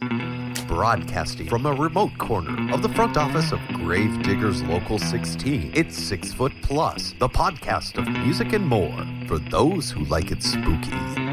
Broadcasting from a remote corner of the front office of Grave Diggers Local 16, it's Six Foot Plus, the podcast of music and more for those who like it spooky.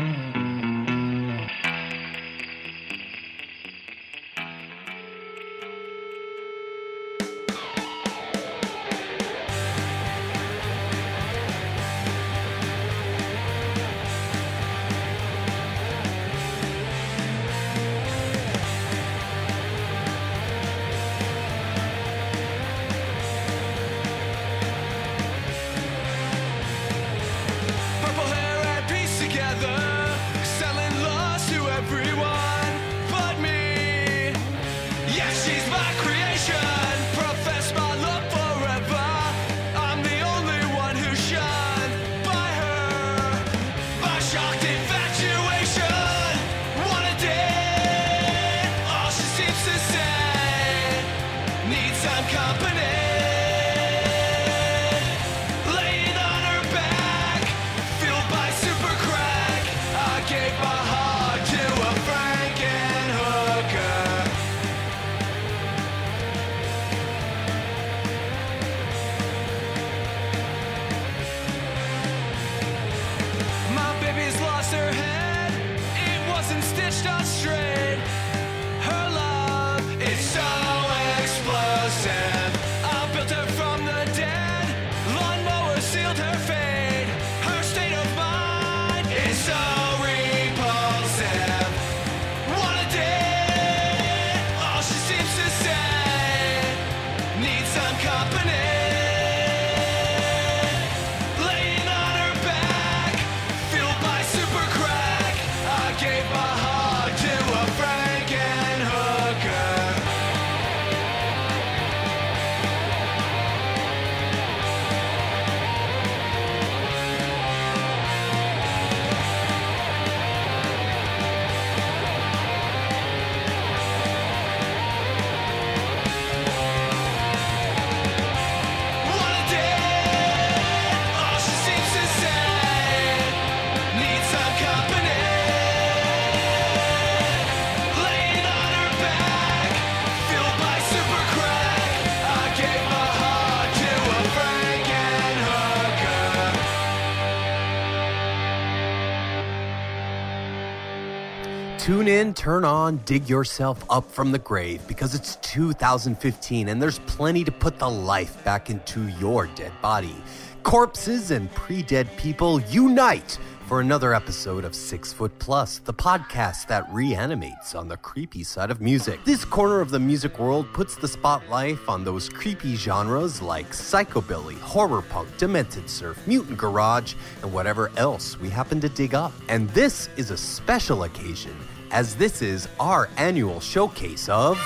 Tune in, turn on, dig yourself up from the grave because it's 2015 and there's plenty to put the life back into your dead body. Corpses and pre dead people unite for another episode of Six Foot Plus, the podcast that reanimates on the creepy side of music. This corner of the music world puts the spotlight on those creepy genres like psychobilly, horror punk, demented surf, mutant garage, and whatever else we happen to dig up. And this is a special occasion, as this is our annual showcase of.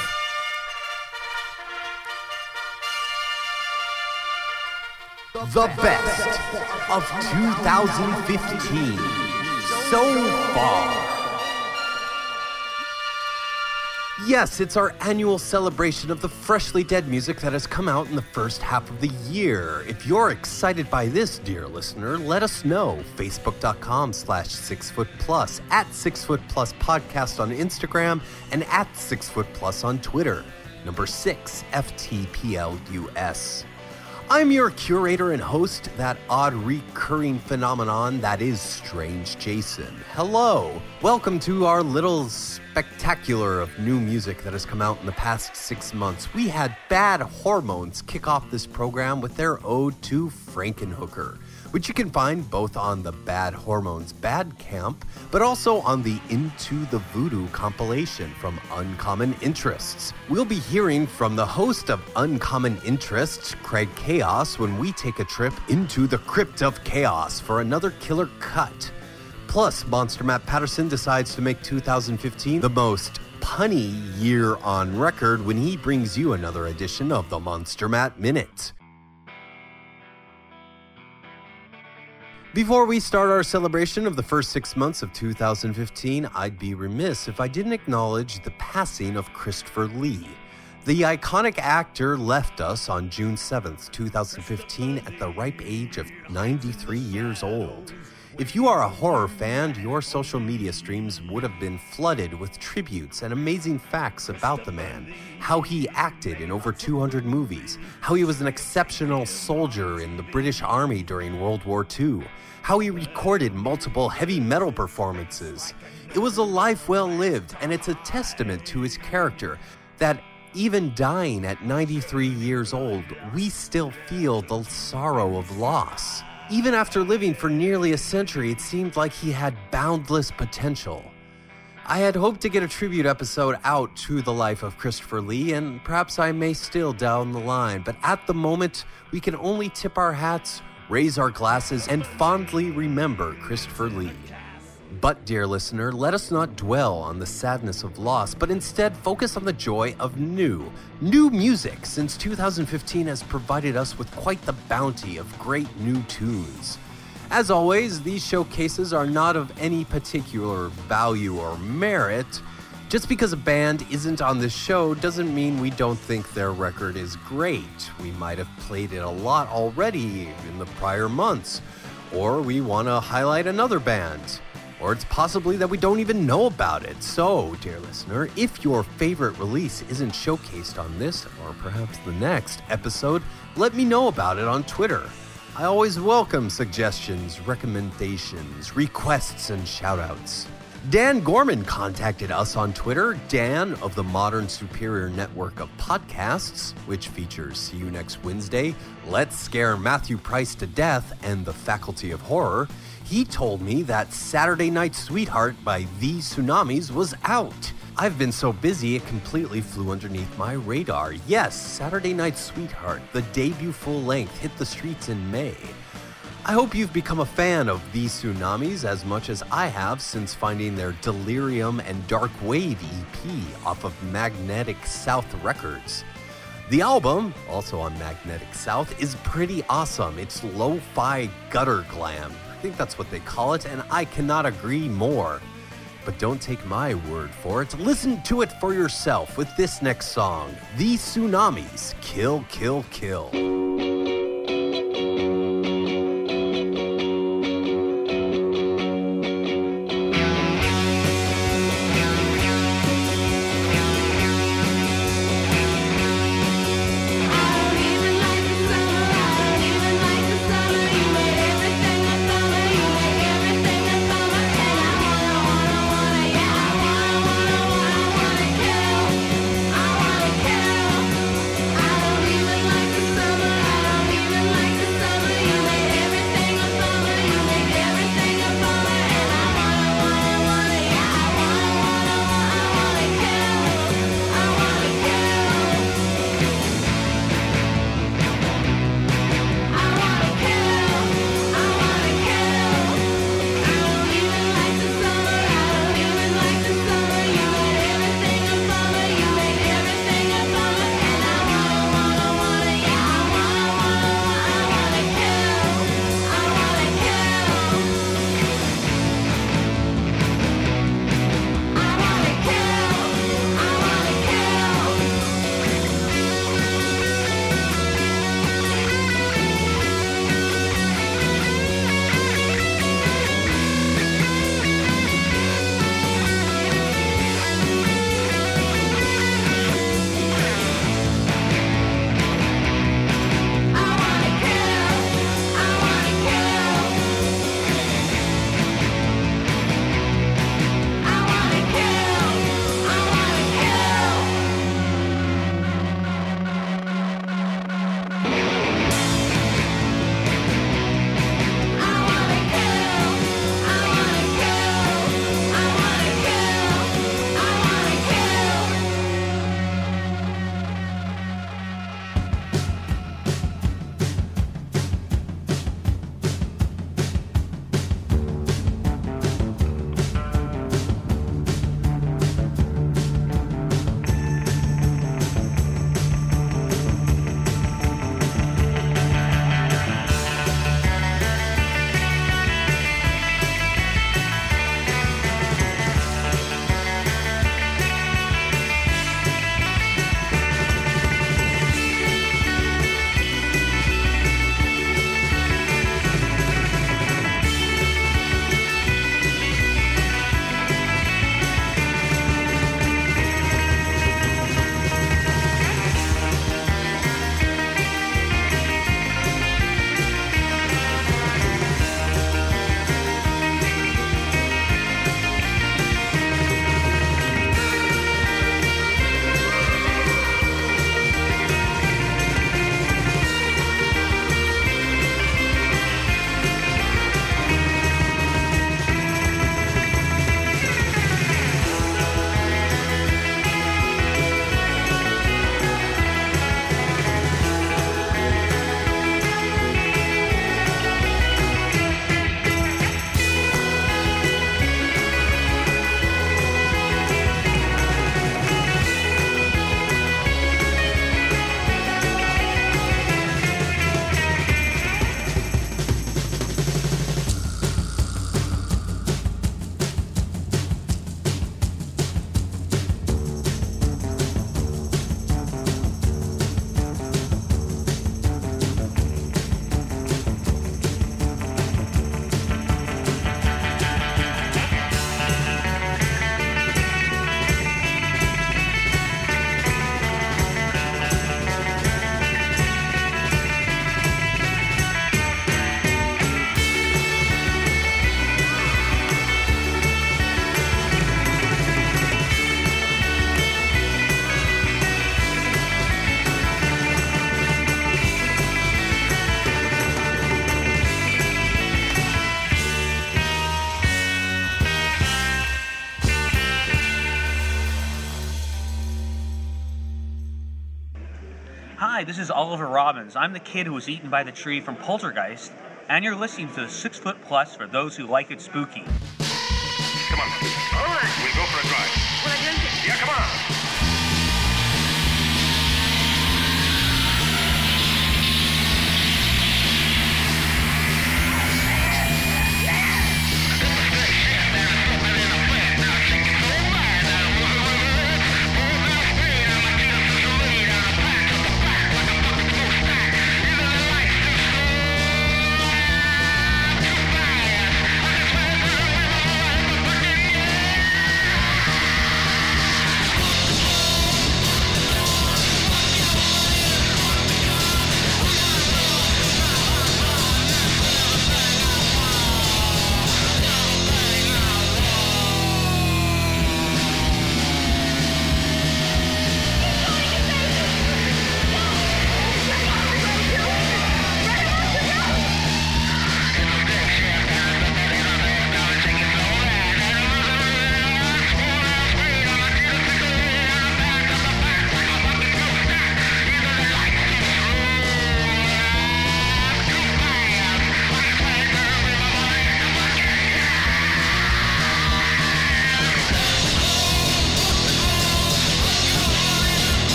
The best of 2015 so far. Yes, it's our annual celebration of the freshly dead music that has come out in the first half of the year. If you're excited by this, dear listener, let us know. Facebook.com slash six foot plus, at six foot plus podcast on Instagram, and at six foot plus on Twitter. Number six, FTPLUS. I'm your curator and host, that odd recurring phenomenon that is Strange Jason. Hello. Welcome to our little spectacular of new music that has come out in the past six months. We had Bad Hormones kick off this program with their ode to Frankenhooker, which you can find both on the Bad Hormones Bandcamp, but also on the Into the Voodoo compilation from Uncommon Interests. We'll be hearing from the host of Uncommon Interests, Craig Chaos, when we take a trip into the Crypt of Chaos for another killer cut. Plus, Monster Matt Patterson decides to make 2015 the most punny year on record when he brings you another edition of the Monster Matt Minute. Before we start our celebration of the first six months of 2015, I'd be remiss if I didn't acknowledge the passing of Christopher Lee. The iconic actor left us on June 7th, 2015, at the ripe age of 93 years old. If you are a horror fan, your social media streams would have been flooded with tributes and amazing facts about the man. How he acted in over 200 movies, how he was an exceptional soldier in the British Army during World War II, how he recorded multiple heavy metal performances. It was a life well lived, and it's a testament to his character that even dying at 93 years old, we still feel the sorrow of loss. Even after living for nearly a century, it seemed like he had boundless potential. I had hoped to get a tribute episode out to the life of Christopher Lee, and perhaps I may still down the line, but at the moment, we can only tip our hats, raise our glasses, and fondly remember Christopher Lee. But, dear listener, let us not dwell on the sadness of loss, but instead focus on the joy of new. New music, since 2015 has provided us with quite the bounty of great new tunes. As always, these showcases are not of any particular value or merit. Just because a band isn't on this show doesn't mean we don't think their record is great. We might have played it a lot already in the prior months, or we want to highlight another band or it's possibly that we don't even know about it. So, dear listener, if your favorite release isn't showcased on this or perhaps the next episode, let me know about it on Twitter. I always welcome suggestions, recommendations, requests, and shoutouts. Dan Gorman contacted us on Twitter, Dan of the Modern Superior Network of Podcasts, which features See You Next Wednesday, Let's Scare Matthew Price to Death, and The Faculty of Horror. He told me that Saturday Night Sweetheart by The Tsunamis was out. I've been so busy it completely flew underneath my radar. Yes, Saturday Night Sweetheart, the debut full length, hit the streets in May. I hope you've become a fan of The Tsunamis as much as I have since finding their Delirium and Dark Wave EP off of Magnetic South Records. The album, also on Magnetic South, is pretty awesome. It's lo fi gutter glam, I think that's what they call it, and I cannot agree more. But don't take my word for it. Listen to it for yourself with this next song The Tsunamis Kill, Kill, Kill. Oliver Robbins. I'm the kid who was eaten by the tree from Poltergeist, and you're listening to the Six Foot Plus for those who like it spooky.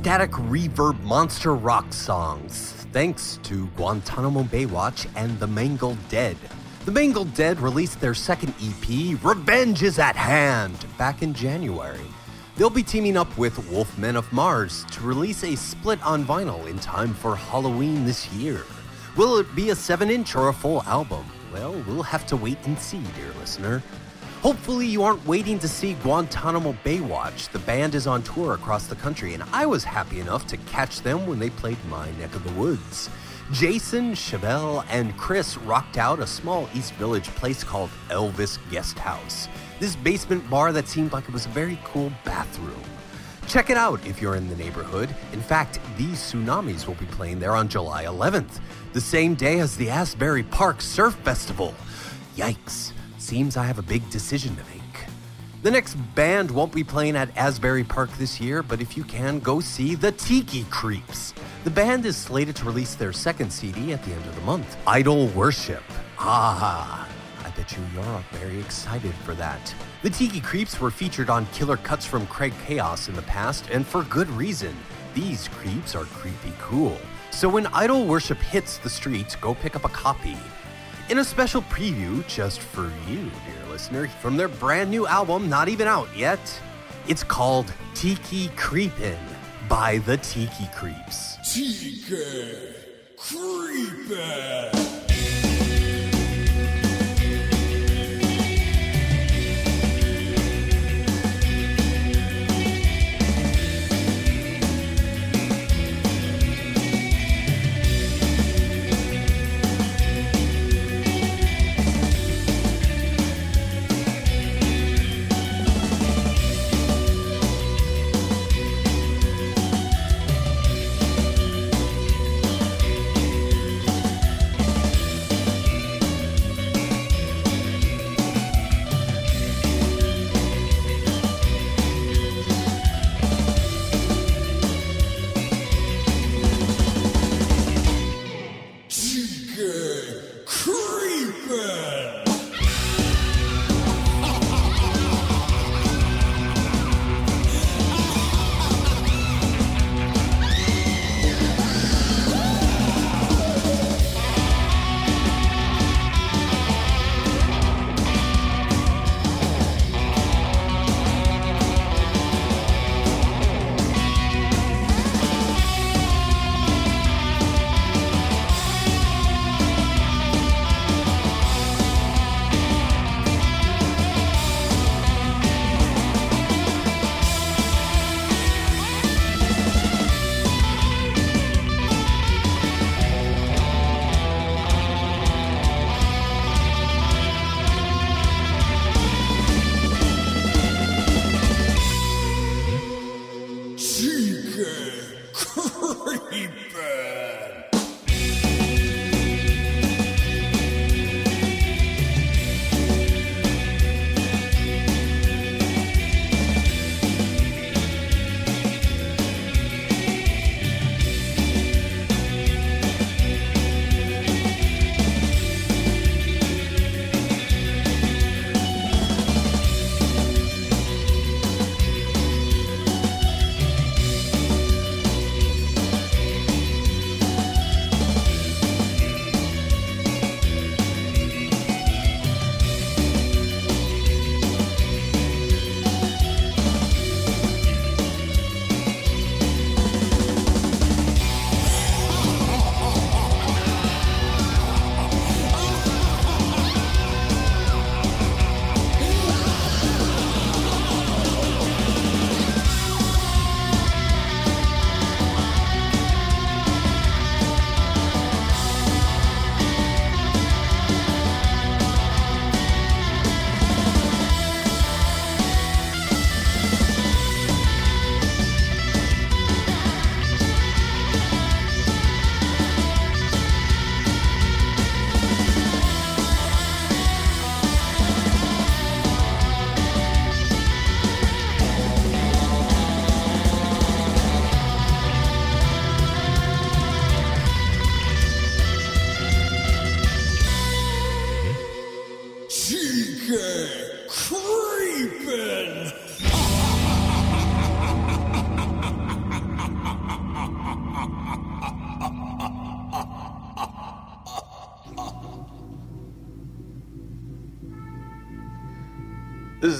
Static reverb monster rock songs, thanks to Guantanamo Baywatch and The Mangled Dead. The Mangled Dead released their second EP, Revenge is at Hand, back in January. They'll be teaming up with Wolfmen of Mars to release a split on vinyl in time for Halloween this year. Will it be a 7 inch or a full album? Well, we'll have to wait and see, dear listener. Hopefully, you aren't waiting to see Guantanamo Baywatch. The band is on tour across the country, and I was happy enough to catch them when they played my neck of the woods. Jason, Chevelle, and Chris rocked out a small East Village place called Elvis Guest House. This basement bar that seemed like it was a very cool bathroom. Check it out if you're in the neighborhood. In fact, these tsunamis will be playing there on July 11th, the same day as the Asbury Park Surf Festival. Yikes, seems I have a big decision to make. The next band won't be playing at Asbury Park this year, but if you can, go see the Tiki Creeps. The band is slated to release their second CD at the end of the month, Idol Worship. Ah, I bet you you're very excited for that. The Tiki Creeps were featured on Killer Cuts from Craig Chaos in the past, and for good reason. These creeps are creepy cool. So when Idol Worship hits the streets, go pick up a copy. In a special preview just for you, dear listener, from their brand new album, not even out yet, it's called Tiki Creepin' by the Tiki Creeps. Tiki Creepin'.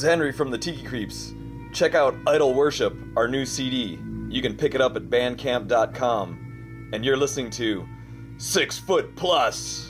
Is Henry from the Tiki Creeps. Check out Idol Worship, our new CD. You can pick it up at bandcamp.com. And you're listening to Six Foot Plus.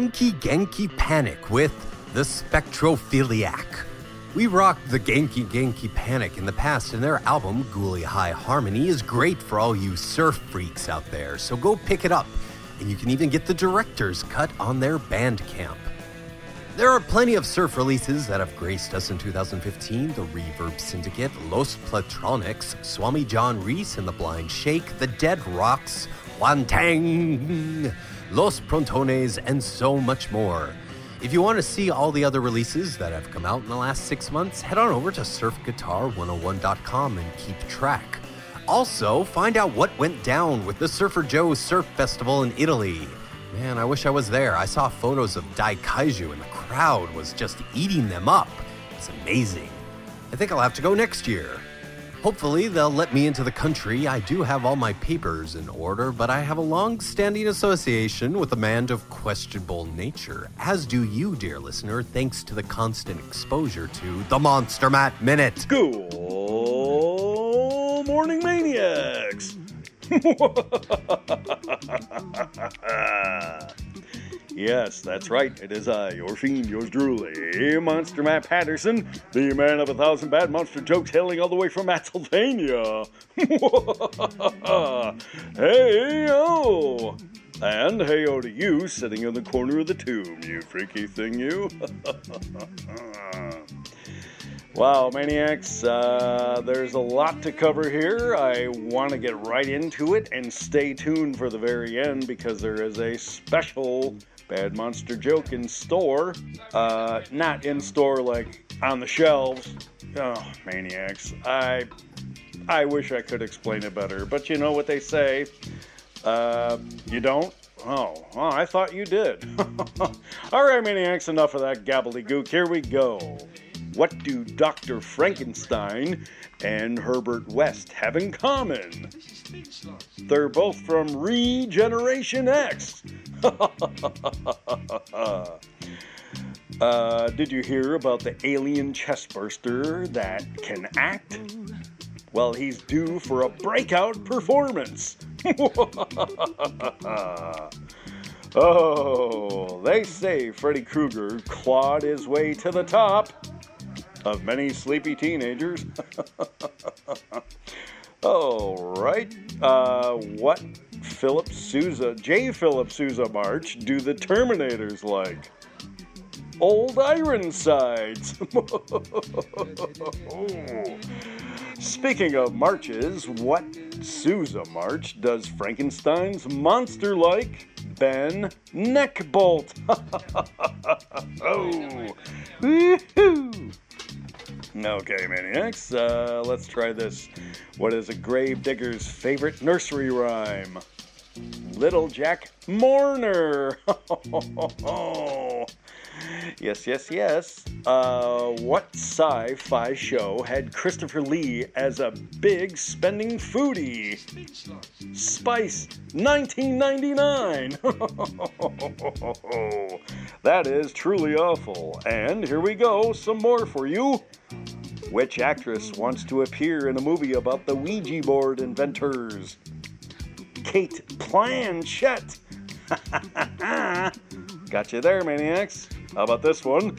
Genki Genki Panic with the Spectrophiliac. We rocked the Genki Genki Panic in the past, and their album, Ghoulie High Harmony, is great for all you surf freaks out there, so go pick it up. And you can even get the director's cut on their Bandcamp. There are plenty of surf releases that have graced us in 2015 the Reverb Syndicate, Los Plantronics, Swami John Reis and the Blind Shake, The Dead Rocks, Wantang, Los Prontones, and so much more. If you want to see all the other releases that have come out in the last six months, head on over to surfguitar101.com and keep track. Also, find out what went down with the Surfer Joe Surf Festival in Italy. Man, I wish I was there. I saw photos of Dai Kaiju and the crowd was just eating them up. It's amazing. I think I'll have to go next year. Hopefully, they'll let me into the country. I do have all my papers in order, but I have a long standing association with a man of questionable nature, as do you, dear listener, thanks to the constant exposure to the Monster Matt Minute. Good morning, maniacs! yes, that's right. It is I, your fiend, yours truly, Monster Matt Patterson, the man of a thousand bad monster jokes, hailing all the way from Pennsylvania. hey yo! And hey oh to you, sitting in the corner of the tomb, you freaky thing, you. Wow, Maniacs, uh, there's a lot to cover here. I want to get right into it and stay tuned for the very end because there is a special Bad Monster joke in store. Uh, not in store like on the shelves. Oh, Maniacs. I, I wish I could explain it better, but you know what they say. Uh, you don't? Oh, oh, I thought you did. All right, Maniacs, enough of that gobbledygook. Here we go. What do Dr. Frankenstein and Herbert West have in common? They're both from Regeneration X. uh, did you hear about the alien chestburster that can act? Well, he's due for a breakout performance. oh, they say Freddy Krueger clawed his way to the top of many sleepy teenagers. All right. Uh, what Philip Sousa, J. Philip Sousa March do the Terminators like? Old Ironsides. Speaking of marches, what Sousa March does Frankenstein's monster like? Ben Neckbolt. oh. Woo-hoo. Okay, maniacs, uh, let's try this. What is a grave digger's favorite nursery rhyme? Little Jack Mourner. yes, yes, yes. Uh, what sci fi show had Christopher Lee as a big spending foodie? Spice 1999. that is truly awful. And here we go, some more for you. Which actress wants to appear in a movie about the Ouija board inventors? Kate Blanchett. Got you there, maniacs. How about this one?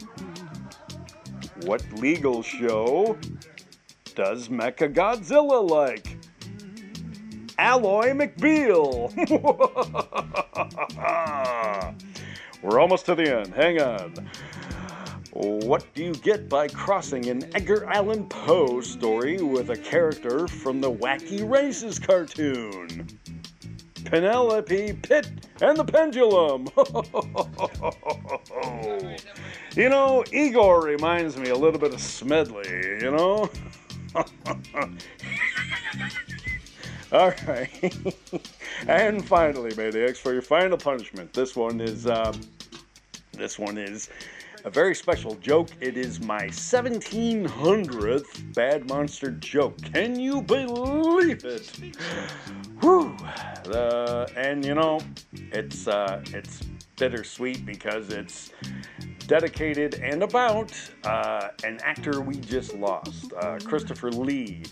What legal show does Mecha Godzilla like? Alloy McBeal. We're almost to the end. Hang on. What do you get by crossing an Edgar Allan Poe story with a character from the Wacky Races cartoon? Penelope Pitt and the Pendulum. you know, Igor reminds me a little bit of Smedley, you know? All right. and finally, Maniacs, for your final punishment, this one is, uh, this one is a very special joke. It is my 1700th Bad Monster joke. Can you believe it? Whew. Uh, and you know, it's uh, it's bittersweet because it's dedicated and about uh, an actor we just lost, uh, Christopher Lee.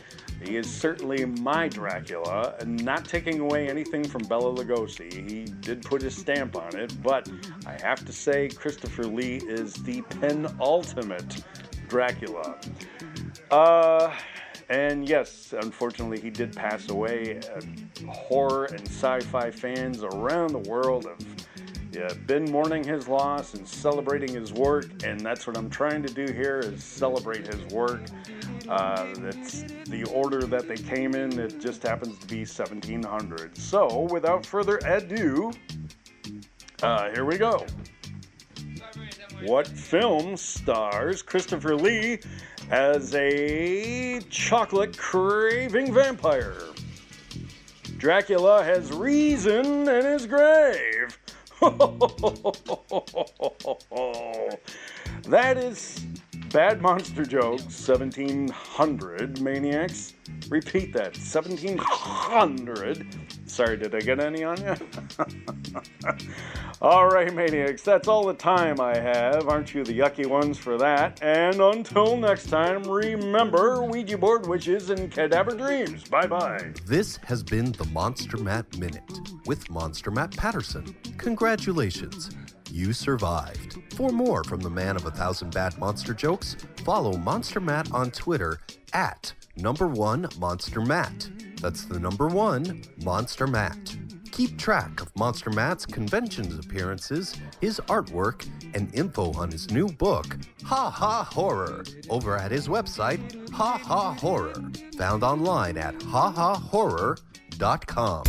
He is certainly my Dracula, and not taking away anything from Bela Lugosi. He did put his stamp on it, but I have to say, Christopher Lee is the penultimate Dracula. Uh, and yes, unfortunately, he did pass away. Uh, horror and sci fi fans around the world have yeah, been mourning his loss and celebrating his work, and that's what I'm trying to do here is celebrate his work. Uh, that's the order that they came in. It just happens to be 1700. So, without further ado, uh, here we go. What film stars Christopher Lee as a chocolate craving vampire? Dracula has reason in his grave. that is Bad Monster Jokes, 1700 Maniacs. Repeat that, 1700. Sorry, did I get any on you? all right, Maniacs, that's all the time I have. Aren't you the yucky ones for that? And until next time, remember Ouija board witches and cadaver dreams. Bye bye. This has been the Monster Matt Minute with Monster Matt Patterson. Congratulations, you survived. For more from the man of a thousand bad monster jokes, follow Monster Matt on Twitter at number one Monster Matt. That's the number one Monster Matt. Keep track of Monster Matt's conventions appearances, his artwork, and info on his new book, Ha Ha Horror, over at his website, Ha Ha Horror, found online at hahahorror.com.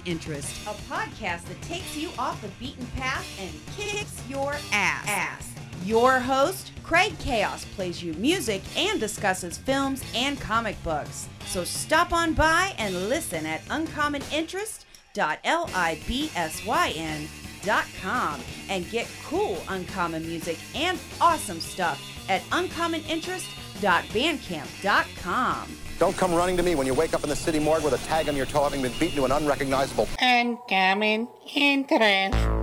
Uncommon Interest. A podcast that takes you off the beaten path and kicks your ass. ass. Your host, Craig Chaos, plays you music and discusses films and comic books. So stop on by and listen at uncommoninterest.libsyn.com and get cool uncommon music and awesome stuff at uncommoninterest.bandcamp.com. Don't come running to me when you wake up in the city morgue with a tag on your toe having been beaten to an unrecognizable. Uncommon interest.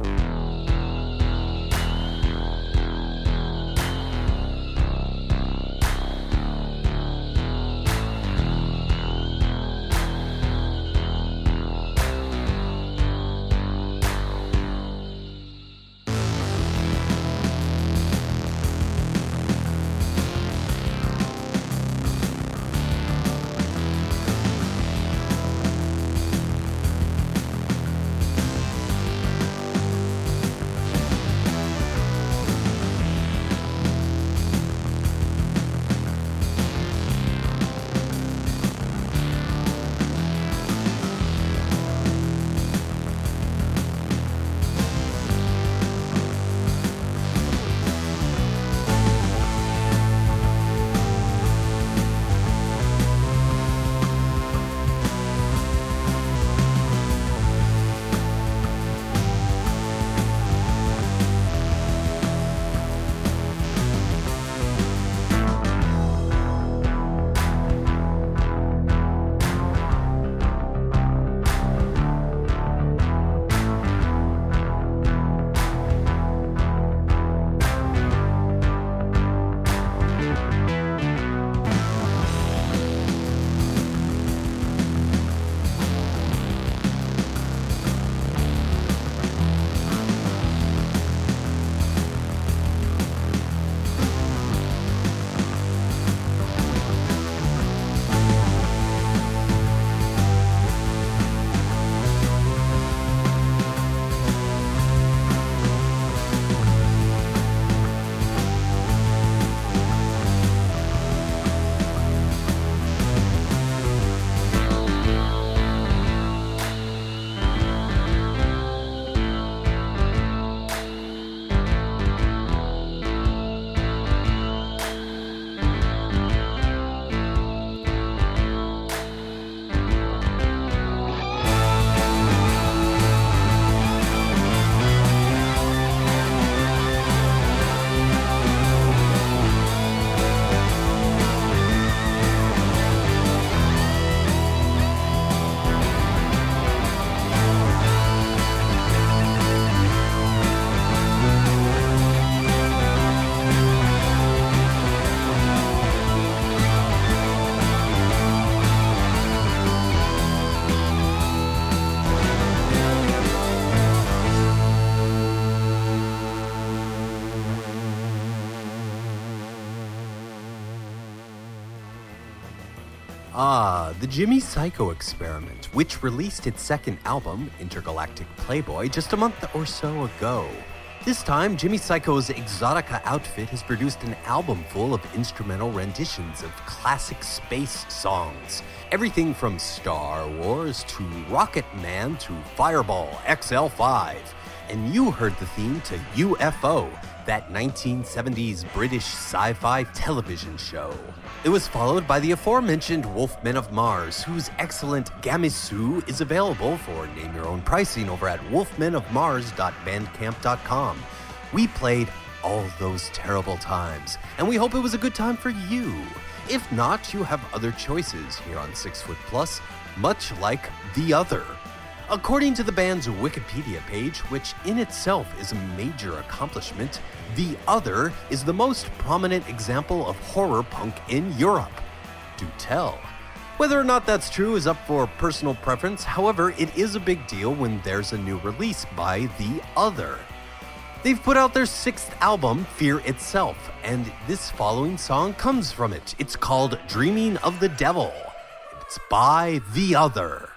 The Jimmy Psycho Experiment, which released its second album, Intergalactic Playboy, just a month or so ago. This time, Jimmy Psycho's Exotica outfit has produced an album full of instrumental renditions of classic space songs. Everything from Star Wars to Rocket Man to Fireball XL5. And you heard the theme to UFO, that 1970s British sci fi television show. It was followed by the aforementioned Wolfmen of Mars, whose excellent Gamisu is available for name your own pricing over at wolfmenofmars.bandcamp.com. We played all those terrible times, and we hope it was a good time for you. If not, you have other choices here on Six Foot Plus, much like The Other. According to the band's Wikipedia page, which in itself is a major accomplishment, The Other is the most prominent example of horror punk in Europe. Do tell. Whether or not that's true is up for personal preference, however, it is a big deal when there's a new release by The Other. They've put out their sixth album, Fear Itself, and this following song comes from it. It's called Dreaming of the Devil. It's by The Other.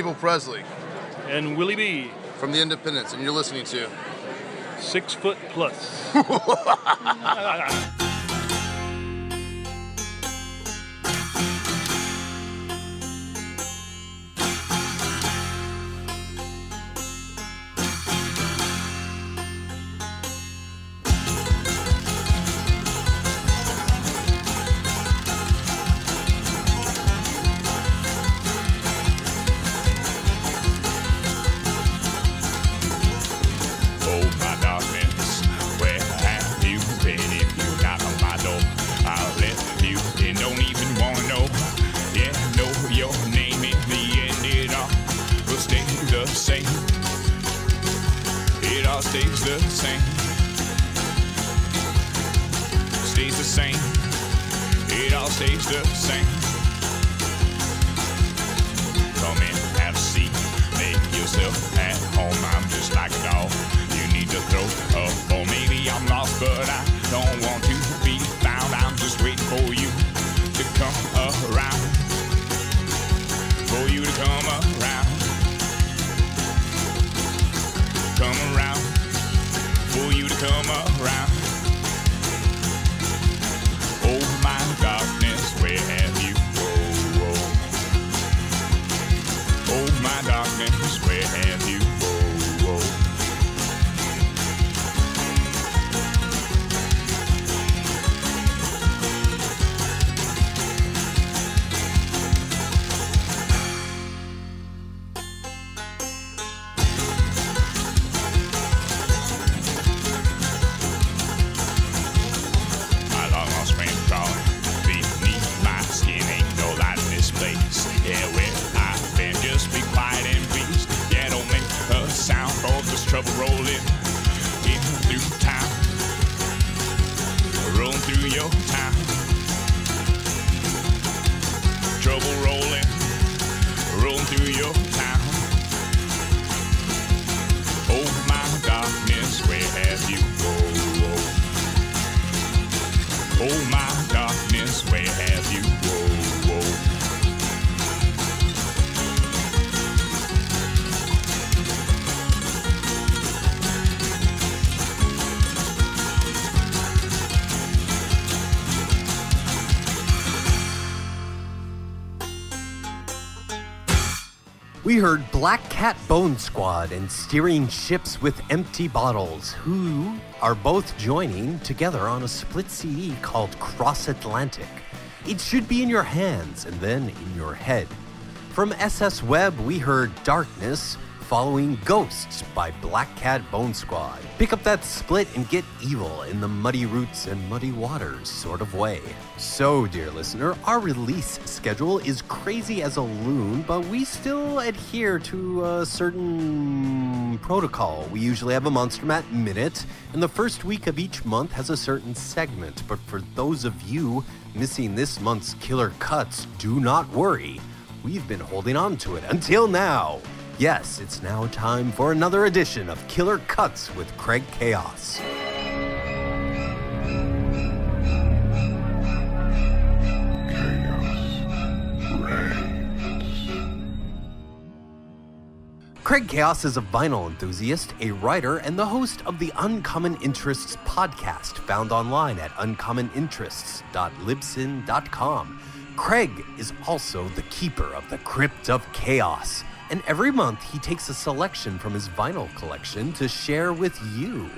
Evil Presley. And Willie B. From the Independents, and you're listening to Six Foot Plus. Cat Bone Squad and Steering Ships with Empty Bottles, who are both joining together on a split CD called Cross Atlantic. It should be in your hands and then in your head. From SS Web, we heard Darkness following Ghosts by Black Cat Bone Squad. Pick up that split and get evil in the muddy roots and muddy waters sort of way. So, dear listener, our release schedule is crazy as a loon, but we still adhere to a certain protocol. We usually have a Monster Matt Minute, and the first week of each month has a certain segment. But for those of you missing this month's Killer Cuts, do not worry. We've been holding on to it until now. Yes, it's now time for another edition of Killer Cuts with Craig Chaos. Craig Chaos is a vinyl enthusiast, a writer, and the host of the Uncommon Interests podcast, found online at uncommoninterests.libsyn.com. Craig is also the keeper of the Crypt of Chaos, and every month he takes a selection from his vinyl collection to share with you.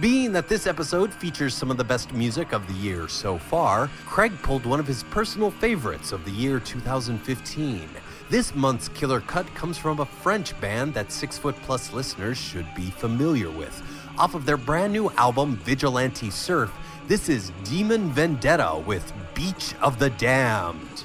Being that this episode features some of the best music of the year so far, Craig pulled one of his personal favorites of the year 2015. This month's Killer Cut comes from a French band that Six Foot Plus listeners should be familiar with. Off of their brand new album Vigilante Surf, this is Demon Vendetta with Beach of the Damned.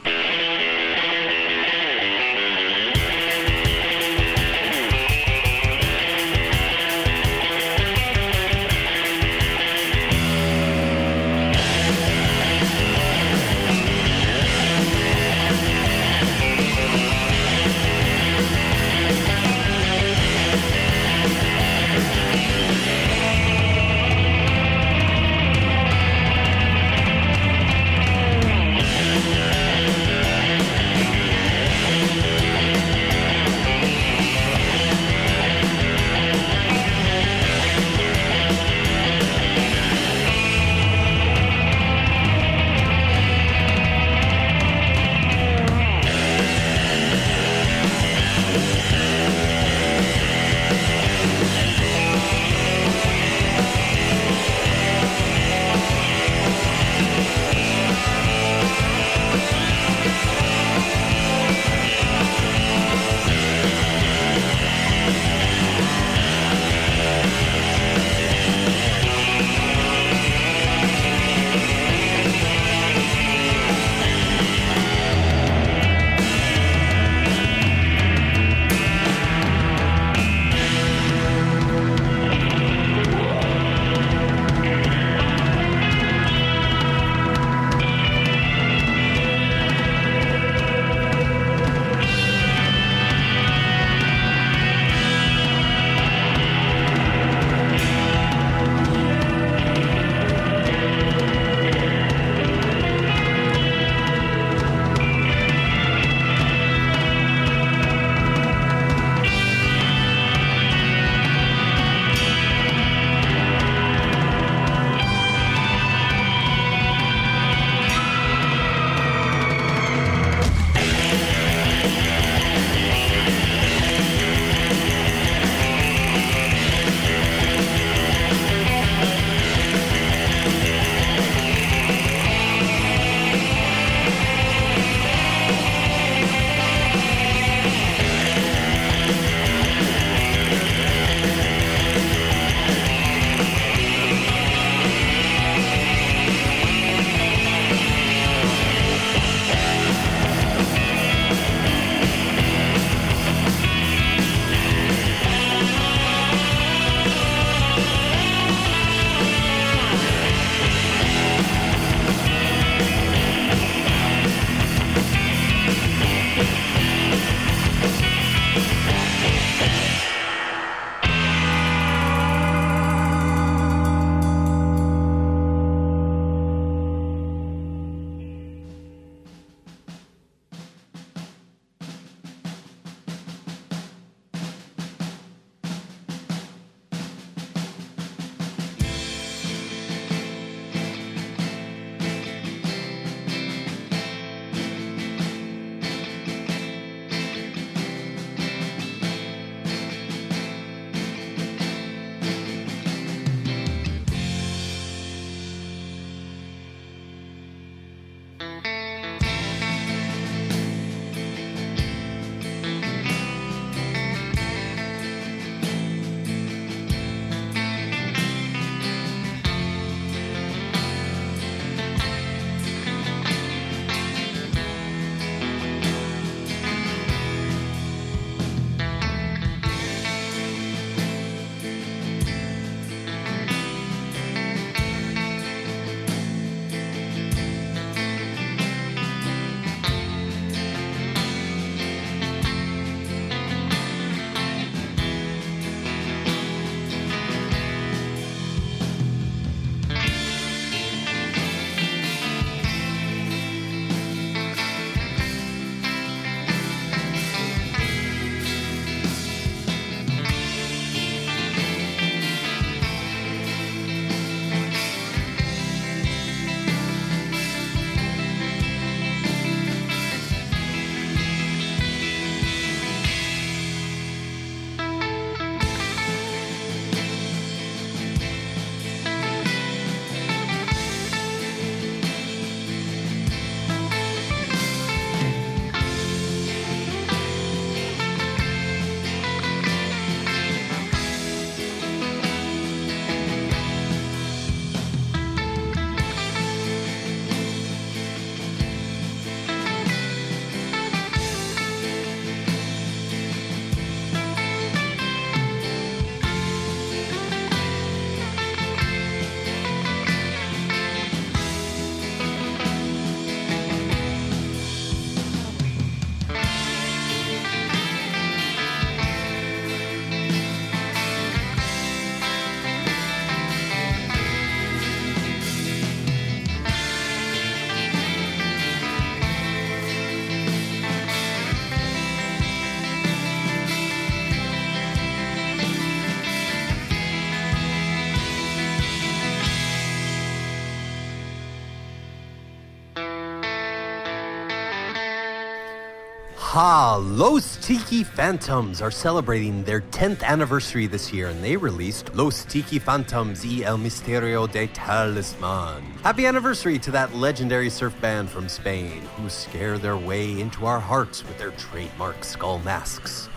Los Tiki Phantoms are celebrating their 10th anniversary this year, and they released Los Tiki Phantoms y el Misterio de Talisman. Happy anniversary to that legendary surf band from Spain who scare their way into our hearts with their trademark skull masks.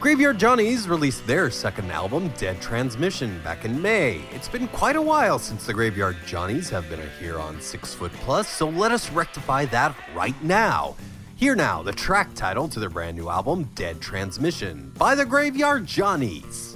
Graveyard Johnnies released their second album, Dead Transmission, back in May. It's been quite a while since the Graveyard Johnnies have been here on Six Foot Plus, so let us rectify that right now. Here now, the track title to their brand new album, Dead Transmission, by the Graveyard Johnnies.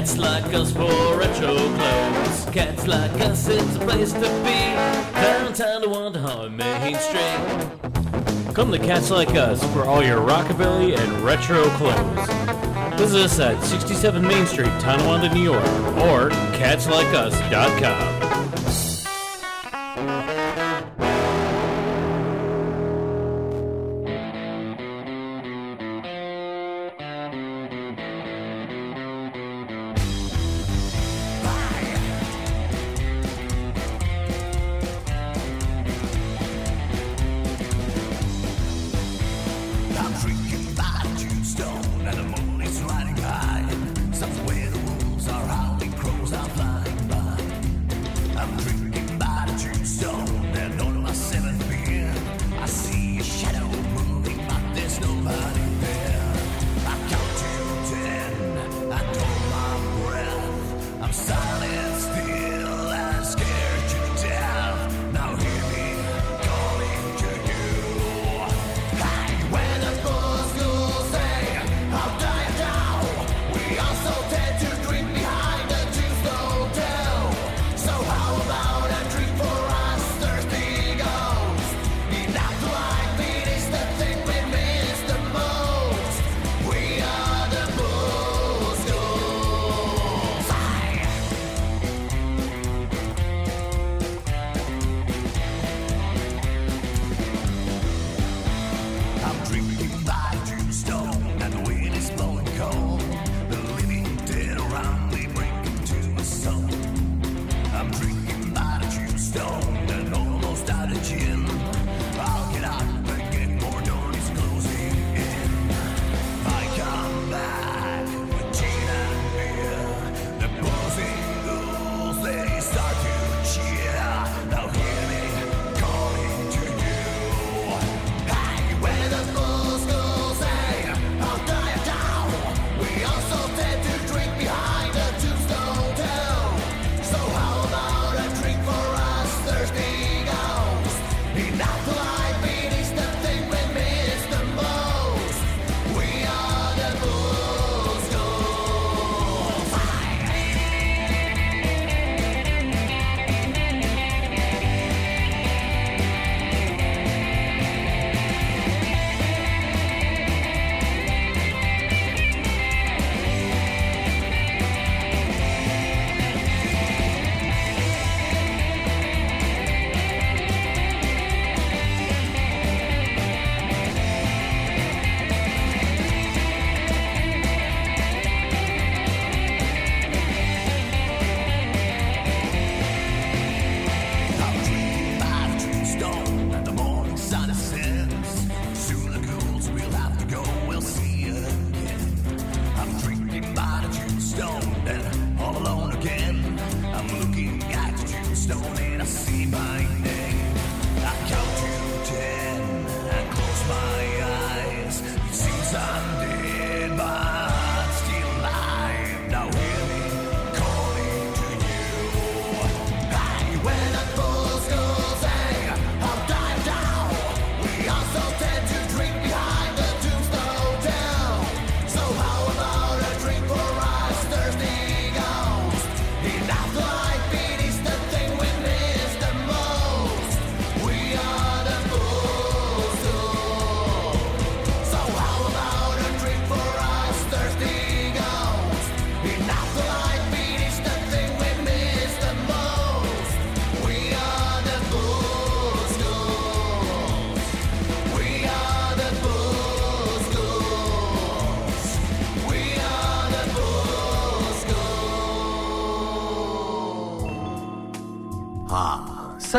Cats like us for retro clothes. Cats like us, it's a place to be. Downtown Tonawanda Main Street. Come to Cats Like Us for all your rockabilly and retro clothes. Visit us at 67 Main Street, Tonawanda, New York, or catslikeus.com.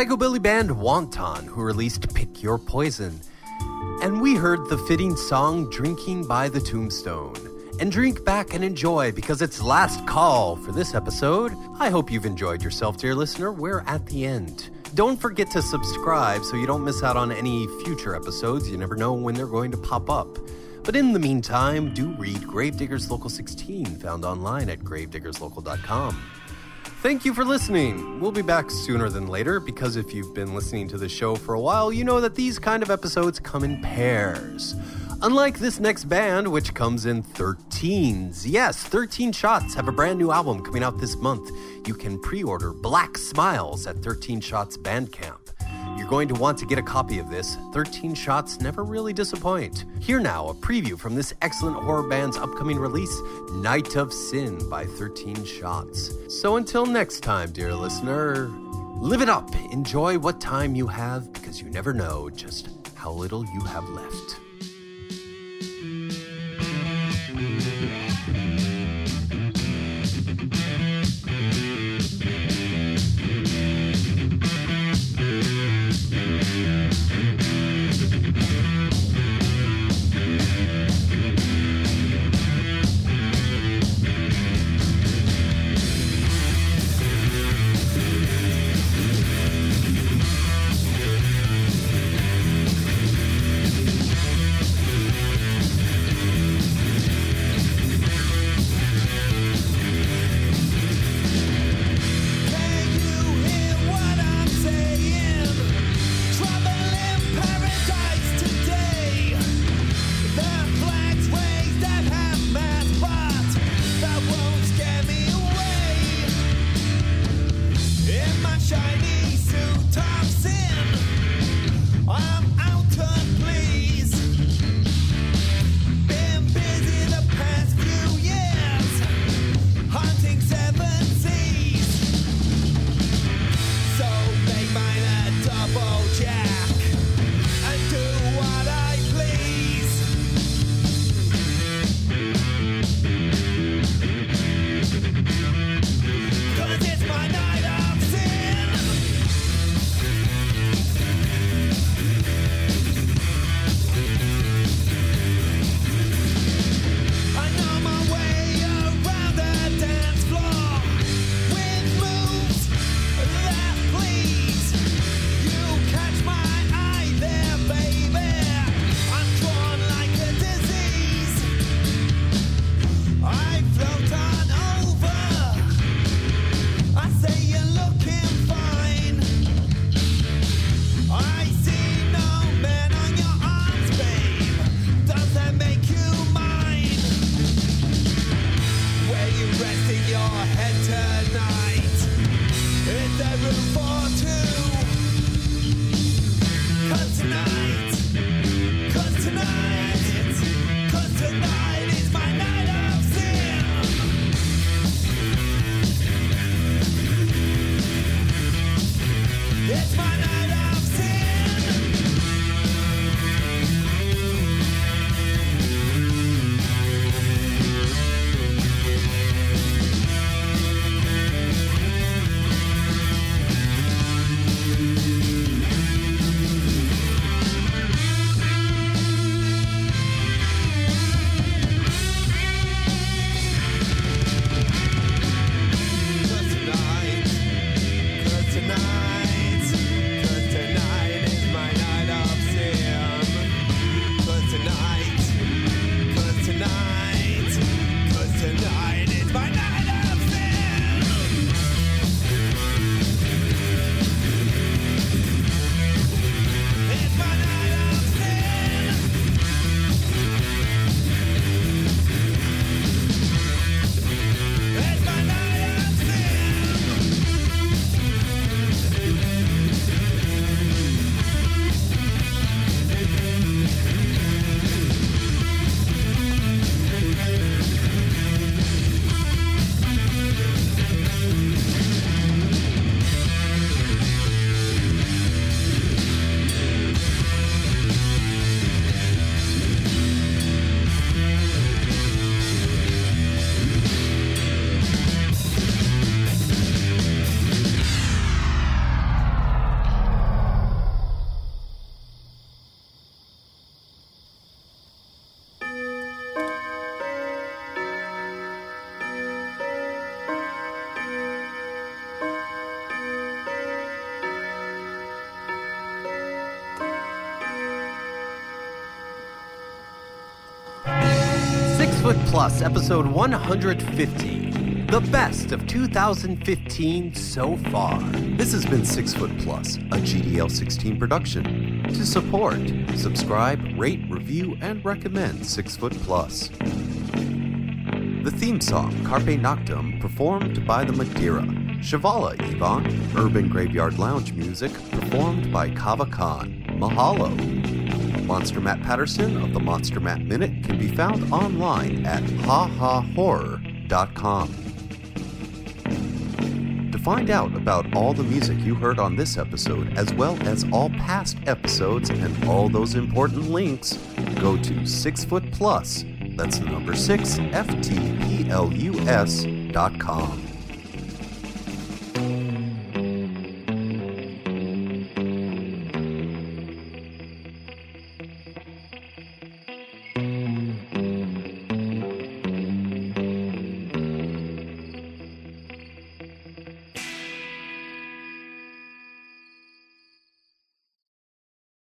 Psychobilly band Wanton, who released Pick Your Poison. And we heard the fitting song Drinking by the Tombstone. And drink back and enjoy because it's last call for this episode. I hope you've enjoyed yourself, dear listener. We're at the end. Don't forget to subscribe so you don't miss out on any future episodes. You never know when they're going to pop up. But in the meantime, do read Gravediggers Local 16, found online at gravediggerslocal.com. Thank you for listening. We'll be back sooner than later because if you've been listening to the show for a while, you know that these kind of episodes come in pairs. Unlike this next band, which comes in 13s. Yes, 13 Shots have a brand new album coming out this month. You can pre order Black Smiles at 13 Shots Bandcamp. You're going to want to get a copy of this. 13 Shots never really disappoint. Here now, a preview from this excellent horror band's upcoming release, Night of Sin by 13 Shots. So until next time, dear listener, live it up. Enjoy what time you have because you never know just how little you have left. Plus, episode 150. The best of 2015 so far. This has been Six Foot Plus, a GDL 16 production. To support, subscribe, rate, review, and recommend Six Foot Plus. The theme song, Carpe Noctem, performed by the Madeira. Shavala Yvonne, Urban Graveyard Lounge music, performed by Kava Kon. Mahalo. Monster Matt Patterson of the Monster Matt Minute can be found online at hahahorror.com. To find out about all the music you heard on this episode, as well as all past episodes and all those important links, go to Six Foot Plus. That's the number six, F T P L U S dot com.